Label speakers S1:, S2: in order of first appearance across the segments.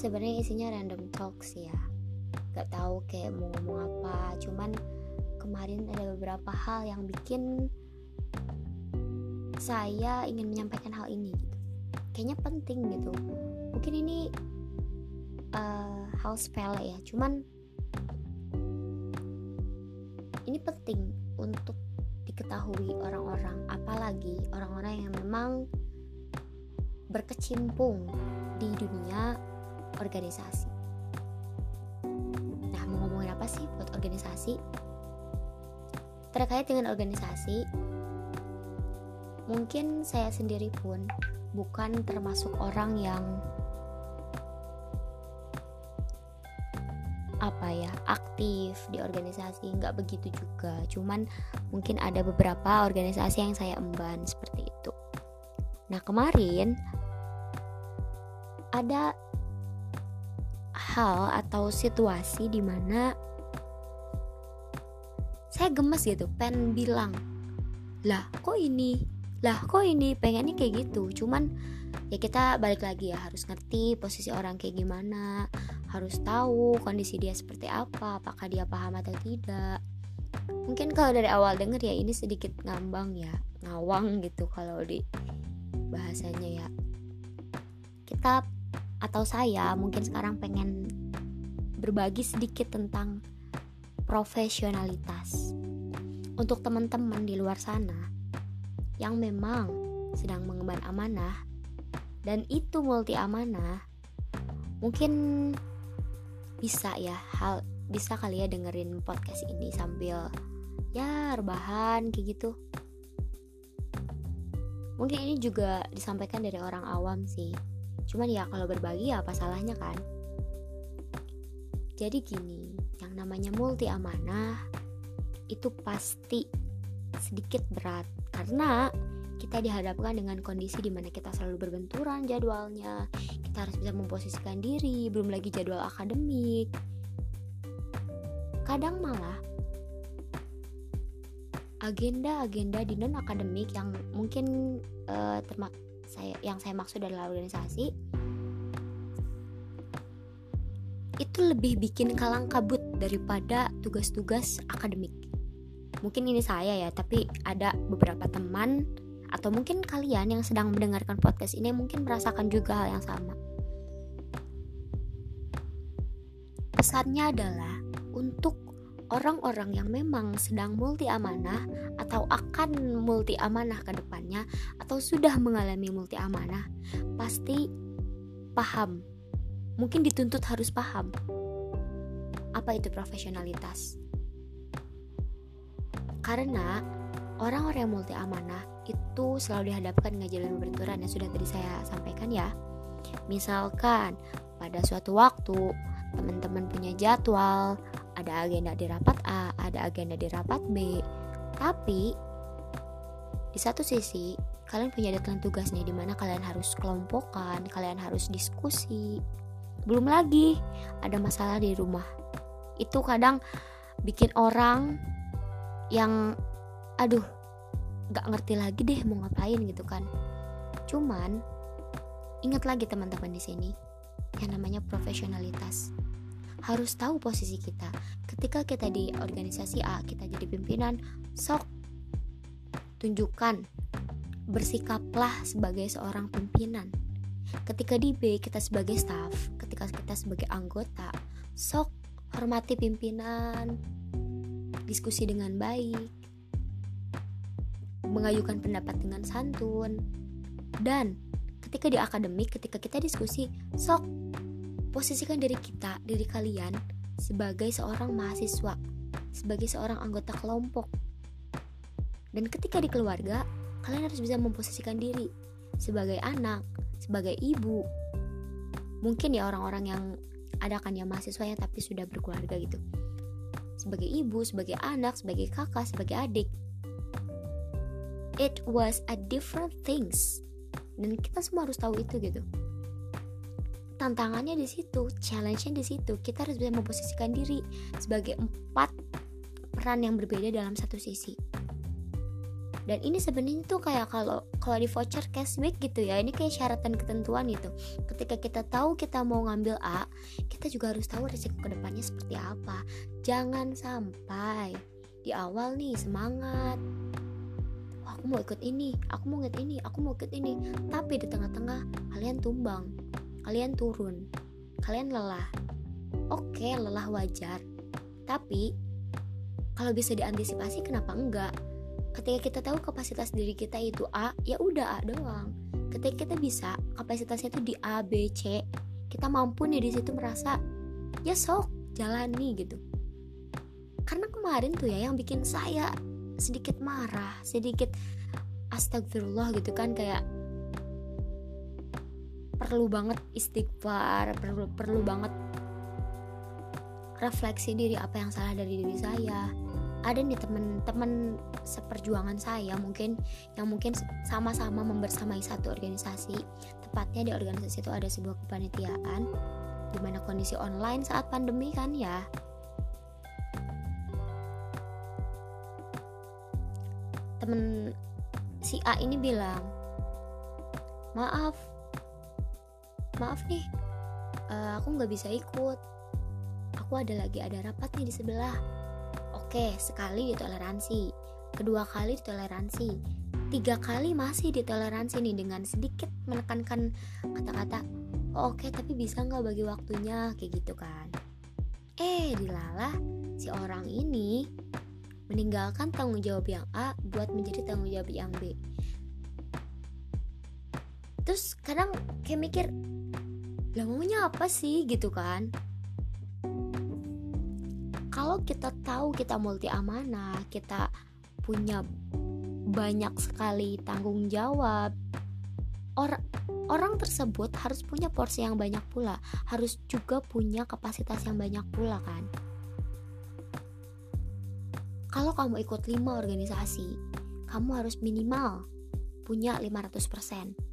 S1: sebenarnya isinya random talks ya. Gak tahu kayak mau ngomong apa cuman kemarin ada beberapa hal yang bikin saya ingin menyampaikan hal ini gitu. Kayaknya penting gitu. Mungkin ini uh, hal sepele ya cuman ini penting untuk diketahui orang-orang apalagi orang-orang yang memang berkecimpung di dunia organisasi. Nah mau ngomongin apa sih buat organisasi? Terkait dengan organisasi mungkin saya sendiri pun bukan termasuk orang yang apa ya aktif di organisasi nggak begitu juga. Cuman mungkin ada beberapa organisasi yang saya emban seperti itu. Nah kemarin ada hal atau situasi di mana saya gemes gitu pen bilang lah kok ini? Lah kok ini? Pengennya kayak gitu. Cuman ya kita balik lagi ya harus ngerti posisi orang kayak gimana harus tahu kondisi dia seperti apa apakah dia paham atau tidak. Mungkin kalau dari awal denger ya ini sedikit ngambang ya ngawang gitu kalau di bahasanya ya. Kita atau saya mungkin sekarang pengen berbagi sedikit tentang profesionalitas. Untuk teman-teman di luar sana yang memang sedang mengemban amanah dan itu multi amanah mungkin bisa ya hal bisa kali ya dengerin podcast ini sambil ya rebahan kayak gitu. Mungkin ini juga disampaikan dari orang awam sih cuman ya kalau berbagi ya apa salahnya kan? Jadi gini yang namanya multi amanah itu pasti sedikit berat. Karena kita dihadapkan dengan kondisi di mana kita selalu berbenturan jadwalnya. Kita harus bisa memposisikan diri belum lagi jadwal akademik. Kadang malah agenda-agenda di non akademik yang mungkin uh, saya yang saya maksud adalah organisasi itu lebih bikin kalang kabut daripada tugas-tugas akademik mungkin ini saya ya tapi ada beberapa teman atau mungkin kalian yang sedang mendengarkan podcast ini mungkin merasakan juga hal yang sama. Pesannya adalah untuk orang-orang yang memang sedang multi amanah atau akan multi amanah ke depannya atau sudah mengalami multi amanah pasti paham mungkin dituntut harus paham apa itu profesionalitas karena orang-orang yang multi amanah itu selalu dihadapkan dengan jalan berbenturan yang sudah tadi saya sampaikan ya. Misalkan pada suatu waktu teman-teman punya jadwal, ada agenda di rapat A, ada agenda di rapat B. Tapi di satu sisi kalian punya deadline tugasnya di mana kalian harus kelompokan, kalian harus diskusi. Belum lagi ada masalah di rumah. Itu kadang bikin orang yang aduh gak ngerti lagi deh mau ngapain gitu kan cuman ingat lagi teman-teman di sini yang namanya profesionalitas harus tahu posisi kita ketika kita di organisasi A kita jadi pimpinan sok tunjukkan bersikaplah sebagai seorang pimpinan ketika di B kita sebagai staff ketika kita sebagai anggota sok hormati pimpinan diskusi dengan baik mengayukan pendapat dengan santun. Dan ketika di akademik, ketika kita diskusi, sok posisikan diri kita, diri kalian sebagai seorang mahasiswa, sebagai seorang anggota kelompok. Dan ketika di keluarga, kalian harus bisa memposisikan diri sebagai anak, sebagai ibu. Mungkin ya orang-orang yang ada kan ya mahasiswa yang tapi sudah berkeluarga gitu. Sebagai ibu, sebagai anak, sebagai kakak, sebagai adik it was a different things dan kita semua harus tahu itu gitu tantangannya di situ challenge-nya di situ. Kita harus bisa memposisikan diri sebagai empat peran yang berbeda dalam satu sisi. Dan ini sebenarnya tuh kayak kalau kalau di voucher cashback gitu ya ini kayak syarat dan ketentuan gitu. Ketika kita tahu kita mau ngambil A kita juga harus tahu resiko ke depannya seperti apa. Jangan sampai di awal nih semangat. Aku mau ikut ini aku mau ikut ini aku mau ikut ini. Tapi di tengah-tengah kalian tumbang kalian turun. Kalian lelah. Oke lelah wajar. Tapi kalau bisa diantisipasi kenapa enggak? Ketika kita tahu kapasitas diri kita itu A ya udah A doang. Ketika kita bisa kapasitasnya itu di A B C kita mampu nih di situ merasa ya sok jalani gitu. Karena kemarin tuh ya yang bikin saya sedikit marah sedikit astagfirullah gitu kan kayak perlu banget istighfar perlu perlu banget refleksi diri apa yang salah dari diri saya. Ada nih teman-teman seperjuangan saya mungkin yang mungkin sama-sama membersamai satu organisasi. Tepatnya di organisasi itu ada sebuah kepanitiaan di mana kondisi online saat pandemi kan ya. Temen si A ini bilang maaf maaf nih uh, aku nggak bisa ikut. Aku ada lagi ada rapat nih di sebelah. Oke, sekali ditoleransi, kedua kali ditoleransi, tiga kali masih ditoleransi nih dengan sedikit menekankan kata-kata oh, oke tapi bisa nggak bagi waktunya? Kayak gitu kan. Eh dilalah si orang ini meninggalkan tanggung jawab yang A buat menjadi tanggung jawab yang B terus kadang kayak mikir lah maunya apa sih? Gitu kan. Kalau kita tahu kita multi amanah kita punya banyak sekali tanggung jawab orang orang tersebut harus punya porsi yang banyak pula harus juga punya kapasitas yang banyak pula kan. Kalau kamu ikut 5 organisasi kamu harus minimal punya 500%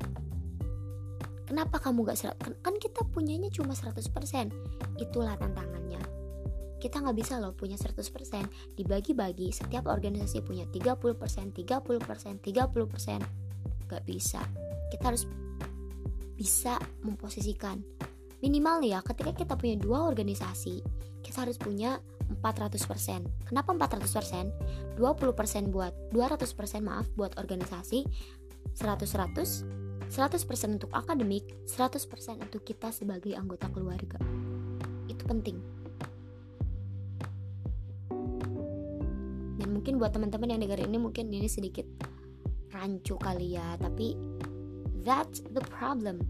S1: kenapa kamu gak serat kan kita punyanya cuma 100% itulah tantangannya. Kita nggak bisa loh punya 100% dibagi-bagi setiap organisasi punya 30% 30% 30% nggak bisa. Kita harus bisa memposisikan. Minimal ya ketika kita punya dua organisasi kita harus punya 400% kenapa 400% 20% buat 200% maaf buat organisasi 100 100 100% untuk akademik 100% untuk kita sebagai anggota keluarga. Itu penting. Dan mungkin buat teman-teman yang dengar ini mungkin ini sedikit rancu kali ya tapi that's the problem.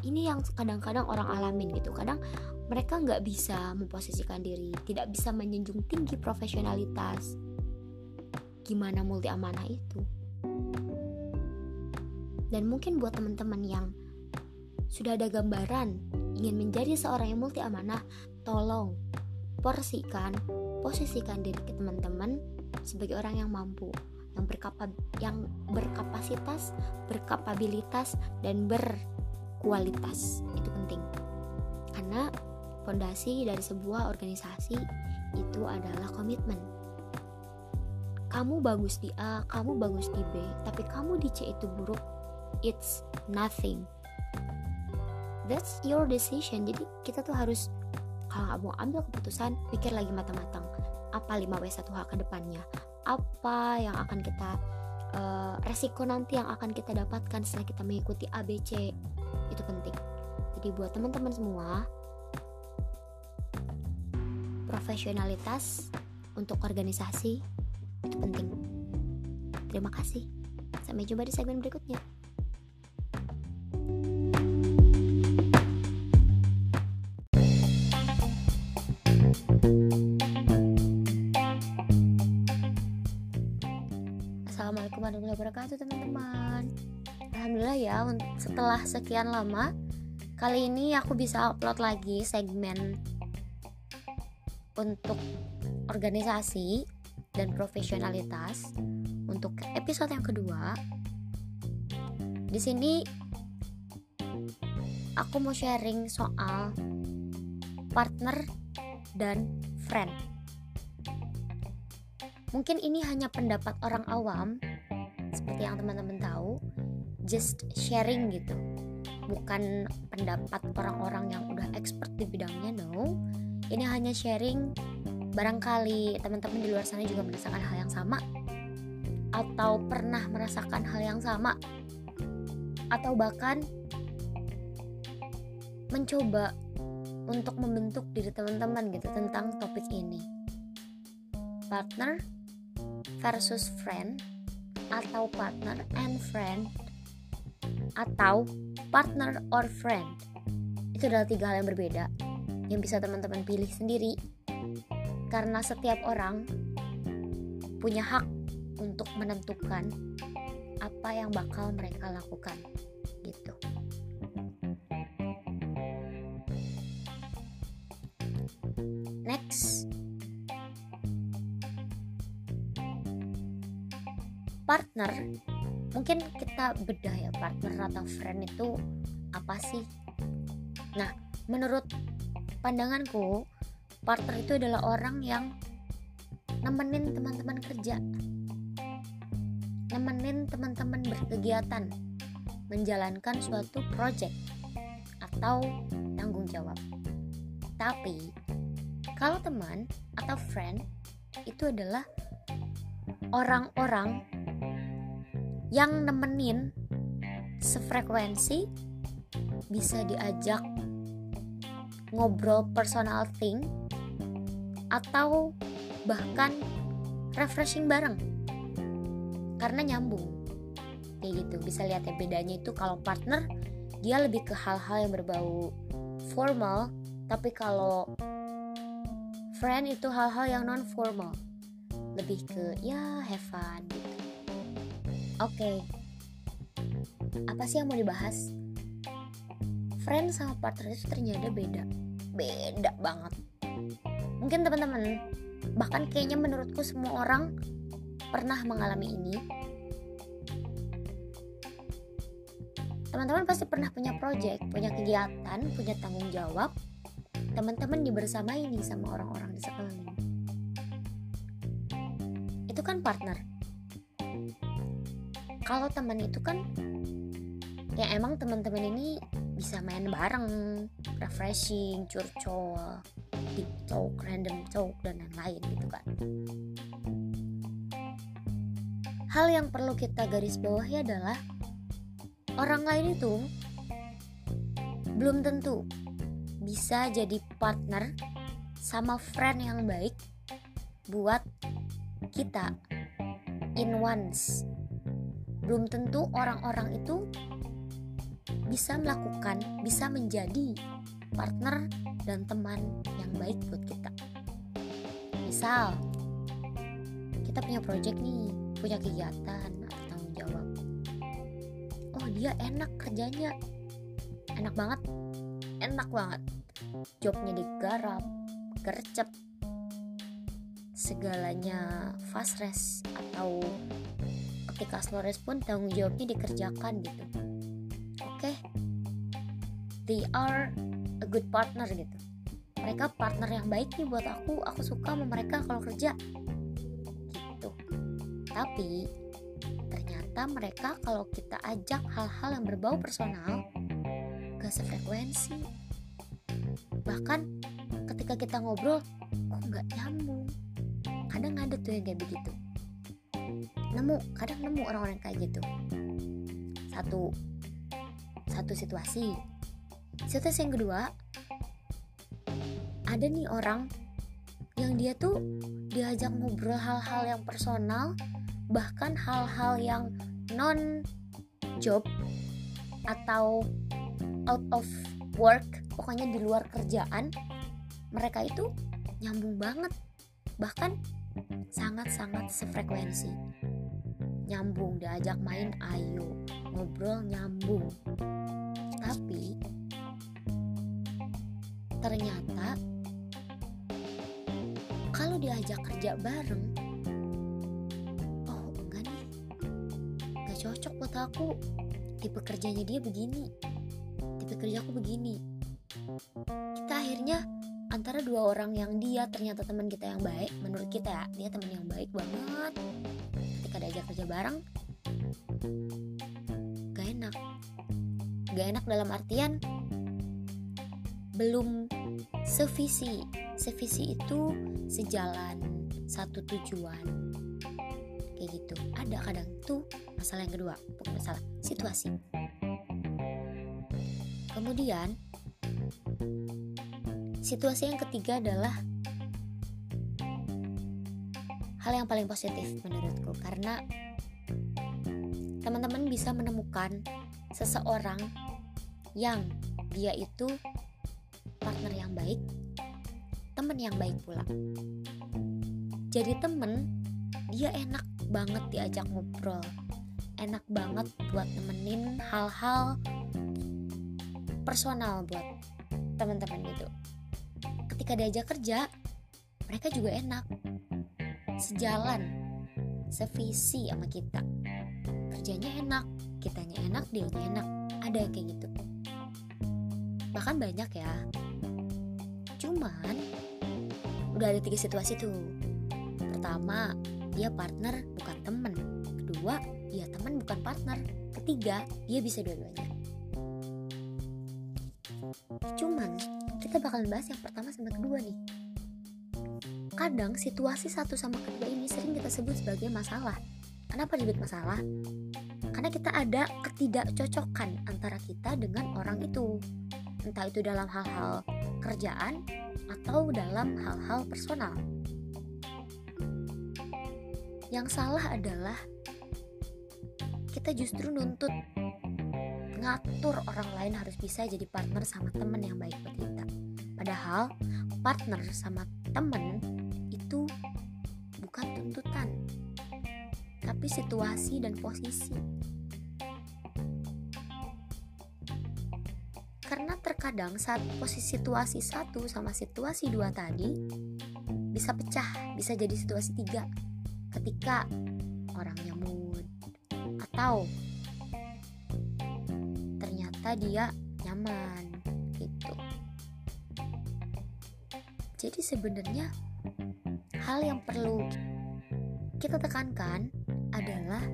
S1: Ini yang kadang-kadang orang alamin gitu. Kadang mereka nggak bisa memposisikan diri tidak bisa menjunjung tinggi profesionalitas. Gimana multi amanah itu dan mungkin buat teman-teman yang sudah ada gambaran ingin menjadi seorang yang multi amanah tolong porsikan posisikan diri ke teman-teman sebagai orang yang mampu, yang berkapa yang berkapasitas, berkapabilitas dan berkualitas. Itu penting. Karena fondasi dari sebuah organisasi itu adalah komitmen. Kamu bagus di A, kamu bagus di B, tapi kamu di C itu buruk, it's nothing. That's your decision. Jadi kita tuh harus kalau mau ambil keputusan, pikir lagi matang-matang. Apa 5W1H ke depannya? Apa yang akan kita uh, resiko nanti yang akan kita dapatkan setelah kita mengikuti ABC itu penting. Jadi buat teman-teman semua profesionalitas untuk organisasi itu penting. Terima kasih. Sampai jumpa di segmen berikutnya sekian lama. Kali ini aku bisa upload lagi segmen Untuk organisasi dan profesionalitas Untuk episode yang kedua. Di sini Aku mau sharing soal Partner dan friend. Mungkin ini hanya pendapat orang awam seperti yang teman-teman tahu just sharing gitu bukan pendapat orang-orang yang udah expert di bidangnya no. Ini hanya sharing barangkali teman-teman di luar sana juga merasakan hal yang sama atau pernah merasakan hal yang sama atau bahkan mencoba untuk membentuk diri teman-teman gitu tentang topik ini. Partner versus friend atau partner and friend atau partner or friend. Itu adalah tiga hal yang berbeda yang bisa teman-teman pilih sendiri. Karena setiap orang punya hak untuk menentukan apa yang bakal mereka lakukan gitu. Next. Partner mungkin kita bedah ya partner atau friend itu apa sih? Nah menurut pandanganku partner itu adalah orang yang nemenin teman-teman kerja. Nemenin teman-teman berkegiatan menjalankan suatu project atau tanggung jawab. Tapi kalau teman atau friend itu adalah orang-orang yang nemenin sefrekuensi bisa diajak ngobrol personal thing atau bahkan refreshing bareng. Karena nyambung. Kayak gitu bisa lihat ya bedanya itu kalau partner dia lebih ke hal-hal yang berbau formal tapi kalau friend itu hal-hal yang non formal lebih ke ya have fun gitu Oke, okay. apa sih yang mau dibahas? Friend sama partner itu ternyata beda, beda banget. Mungkin teman-teman, bahkan kayaknya menurutku semua orang pernah mengalami ini. Teman-teman pasti pernah punya project, punya kegiatan, punya tanggung jawab. Teman-teman dibersamai ini sama orang-orang di sekeliling. Itu kan partner kalau teman itu kan ya emang teman-teman ini bisa main bareng refreshing curcol deep talk random talk dan lain-lain gitu kan. Hal yang perlu kita garis bawahi adalah orang lain itu belum tentu bisa jadi partner sama friend yang baik buat kita in once belum tentu orang-orang itu bisa melakukan, bisa menjadi partner dan teman yang baik buat kita. Misal, kita punya project nih, punya kegiatan atau tanggung jawab. Oh, dia enak kerjanya. Enak banget. Enak banget. Jobnya digarap, gercep, segalanya fast rest atau ketika slow respon tanggung jawabnya dikerjakan gitu. Oke. Okay? they are a good partner gitu. Mereka partner yang baik nih buat aku. Aku suka sama mereka kalau kerja. Gitu. Tapi ternyata mereka kalau kita ajak hal-hal yang berbau personal gak sefrekuensi. Bahkan ketika kita ngobrol kok nggak nyambung? Kadang ada tuh yang kayak begitu nemu kadang nemu orang-orang kayak gitu. Satu satu situasi. Situasi yang kedua ada nih orang yang dia tuh diajak ngobrol hal-hal yang personal bahkan hal-hal yang non job atau out of work pokoknya di luar kerjaan mereka itu nyambung banget bahkan sangat-sangat sefrekuensi nyambung diajak main ayo. Ngobrol nyambung. Tapi ternyata kalau diajak kerja bareng oh enggak nih. Gak cocok buat aku. Tipe kerjanya dia begini. Tipe kerja aku begini. Kita akhirnya antara dua orang yang dia ternyata teman kita yang baik menurut kita ya dia teman yang baik banget. Ketika diajak kerja bareng gak enak. Gak enak dalam artian belum sevisi. Sevisi itu sejalan satu tujuan. Kayak gitu. Ada kadang tuh masalah yang kedua bukan masalah situasi. Kemudian situasi yang ketiga adalah hal yang paling positif menurutku karena teman-teman bisa menemukan seseorang yang dia itu partner yang baik, teman yang baik pula. Jadi temen, dia enak banget diajak ngobrol, enak banget buat nemenin hal-hal personal buat teman-teman gitu. Ketika diajak kerja, mereka juga enak, sejalan, sevisi sama kita. Kerjanya enak, kitanya enak, dia enak, ada kayak gitu. Bahkan banyak ya, Cuman udah ada tiga situasi tuh. Pertama, dia partner bukan temen. Kedua, dia teman bukan partner. Ketiga, dia bisa dua-duanya. Kita bakal bahas yang pertama sama kedua nih. Kadang situasi satu sama kedua ini sering kita sebut sebagai masalah. Kenapa disebut masalah? Karena kita ada ketidakcocokan antara kita dengan orang itu. Entah itu dalam hal-hal kerjaan atau dalam hal-hal personal. Yang salah adalah kita justru nuntut ngatur orang lain harus bisa jadi partner sama temen yang baik buat kita. Padahal partner sama temen itu bukan tuntutan, tapi situasi dan posisi. Karena terkadang saat posisi situasi satu sama situasi dua tadi bisa pecah, bisa jadi situasi tiga ketika orangnya mood atau ternyata dia nyaman Jadi sebenarnya hal yang perlu kita tekankan adalah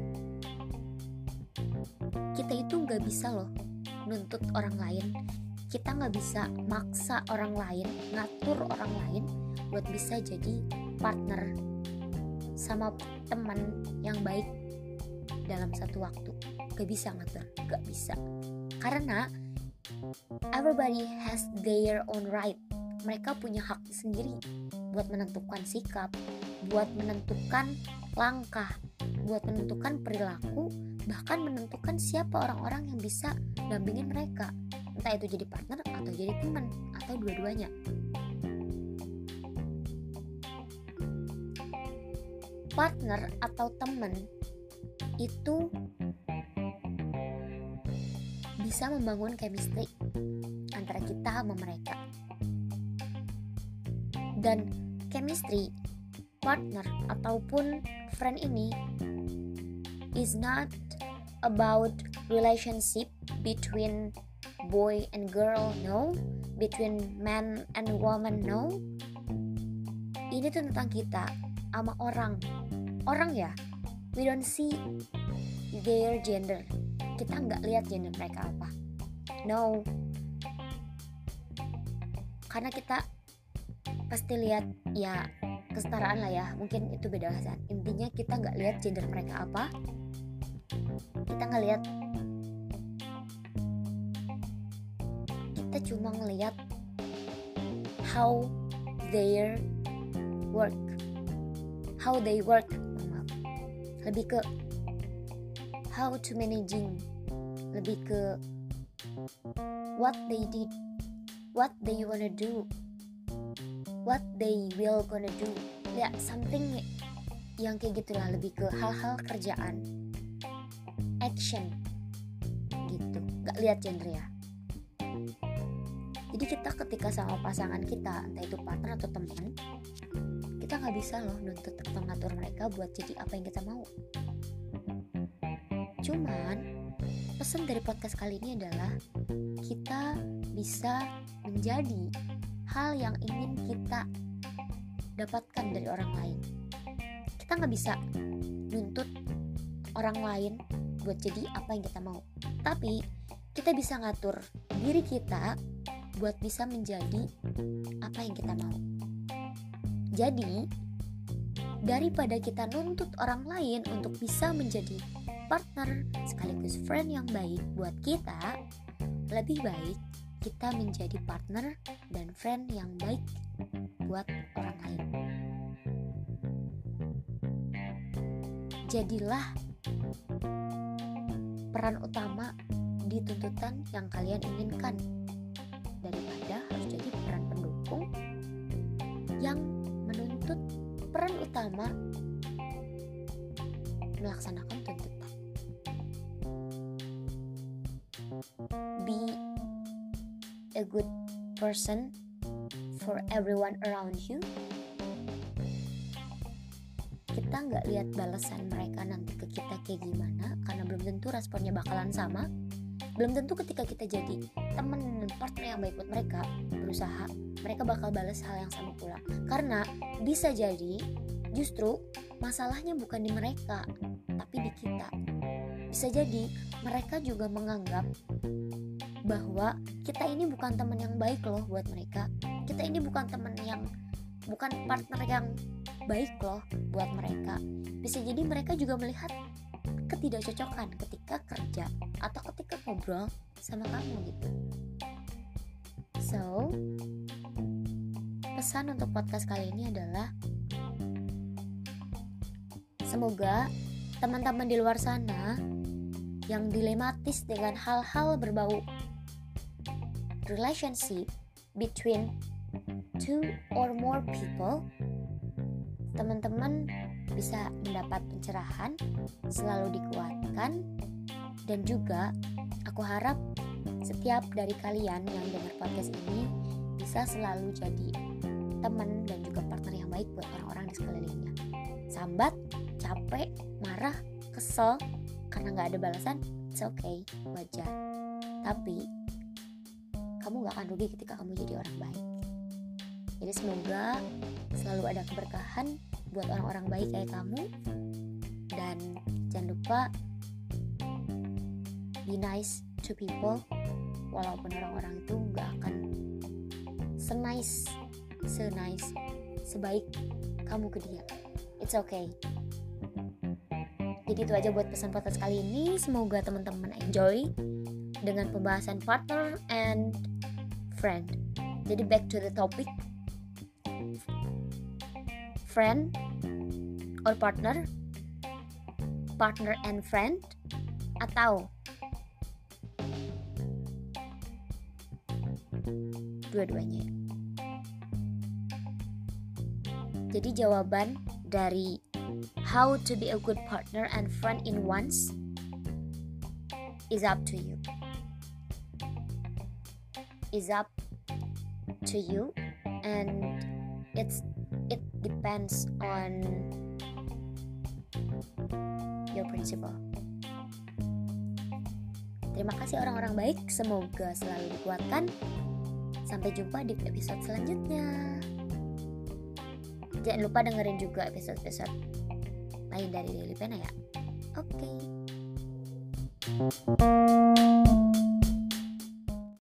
S1: kita itu nggak bisa loh nuntut orang lain. Kita nggak bisa maksa orang lain ngatur orang lain buat bisa jadi partner sama teman yang baik dalam satu waktu. Gak bisa ngatur gak bisa. Karena everybody has their own right mereka punya hak sendiri buat menentukan sikap buat menentukan langkah buat menentukan perilaku bahkan menentukan siapa orang-orang yang bisa dampingin mereka. Entah itu jadi partner atau jadi teman atau dua-duanya. Partner atau teman itu bisa membangun chemistry antara kita sama mereka dan chemistry partner ataupun friend ini is not about relationship between boy and girl no. Between man and woman no. Ini tuh tentang kita sama orang. Orang ya we don't see their gender. Kita nggak lihat gender mereka apa. No. Karena kita pasti lihat ya kesetaraan lah ya. Mungkin itu beda bahasan intinya kita nggak lihat gender mereka apa. Kita ngelihat kita cuma ngelihat how their work how they work. Lebih ke how to managing. Lebih ke what they did what they wanna do what they will gonna do. Ya something yang kayak gitulah lebih ke hal-hal kerjaan. Action. Gitu. Gak lihat genre ya. Jadi kita ketika sama pasangan kita entah itu partner atau teman kita nggak bisa loh nuntut atau ngatur mereka buat jadi apa yang kita mau. Cuman pesan dari podcast kali ini adalah kita bisa menjadi hal yang ingin kita dapatkan dari orang lain kita nggak bisa nuntut orang lain buat jadi apa yang kita mau. Tapi kita bisa ngatur diri kita buat bisa menjadi apa yang kita mau. Jadi, daripada kita nuntut orang lain untuk bisa menjadi partner sekaligus friend yang baik buat kita, lebih baik kita menjadi partner dan friend yang baik buat orang lain. Jadilah peran utama di tuntutan yang kalian inginkan daripada harus jadi peran pendukung yang menuntut peran utama melaksanakan tuntutan. Good person for everyone around you. Kita nggak lihat balasan mereka nanti ke kita kayak gimana, karena belum tentu responnya bakalan sama. Belum tentu ketika kita jadi teman dan partner yang baik buat mereka berusaha mereka bakal balas hal yang sama pula. Karena bisa jadi justru masalahnya bukan di mereka tapi di kita. Bisa jadi mereka juga menganggap bahwa kita ini bukan teman yang baik loh buat mereka kita ini bukan teman yang bukan partner yang baik loh buat mereka bisa jadi mereka juga melihat ketidakcocokan ketika kerja atau ketika ngobrol sama kamu gitu. So, pesan untuk podcast kali ini adalah semoga teman-teman di luar sana yang dilematis dengan hal-hal berbau relationship between two or more people teman-teman bisa mendapat pencerahan, selalu dikuatkan, dan juga aku harap setiap dari kalian yang dengar podcast ini bisa selalu jadi teman dan juga partner yang baik buat orang-orang di sekelilingnya. Sambat, capek, marah, kesel karena nggak ada balasan, it's okay, wajar. Tapi kamu gak akan rugi ketika kamu jadi orang baik. Jadi semoga selalu ada keberkahan buat orang-orang baik kayak kamu. Dan jangan lupa be nice to people walaupun orang-orang itu nggak akan senice senice sebaik kamu ke dia. It's okay. Jadi itu aja buat pesan podcast kali ini. Semoga teman-teman enjoy dengan pembahasan partner and friend jadi back to the topic friend or partner, partner and friend, atau dua-duanya. Jadi jawaban dari how to be a good partner and friend in once is up to you. Is up to you and it's it depends on your principle. Terima kasih orang-orang baik, semoga selalu dikuatkan. Sampai jumpa di episode selanjutnya. Jangan lupa dengerin juga episode-episode lain dari Daily Pena ya. Oke. Okay.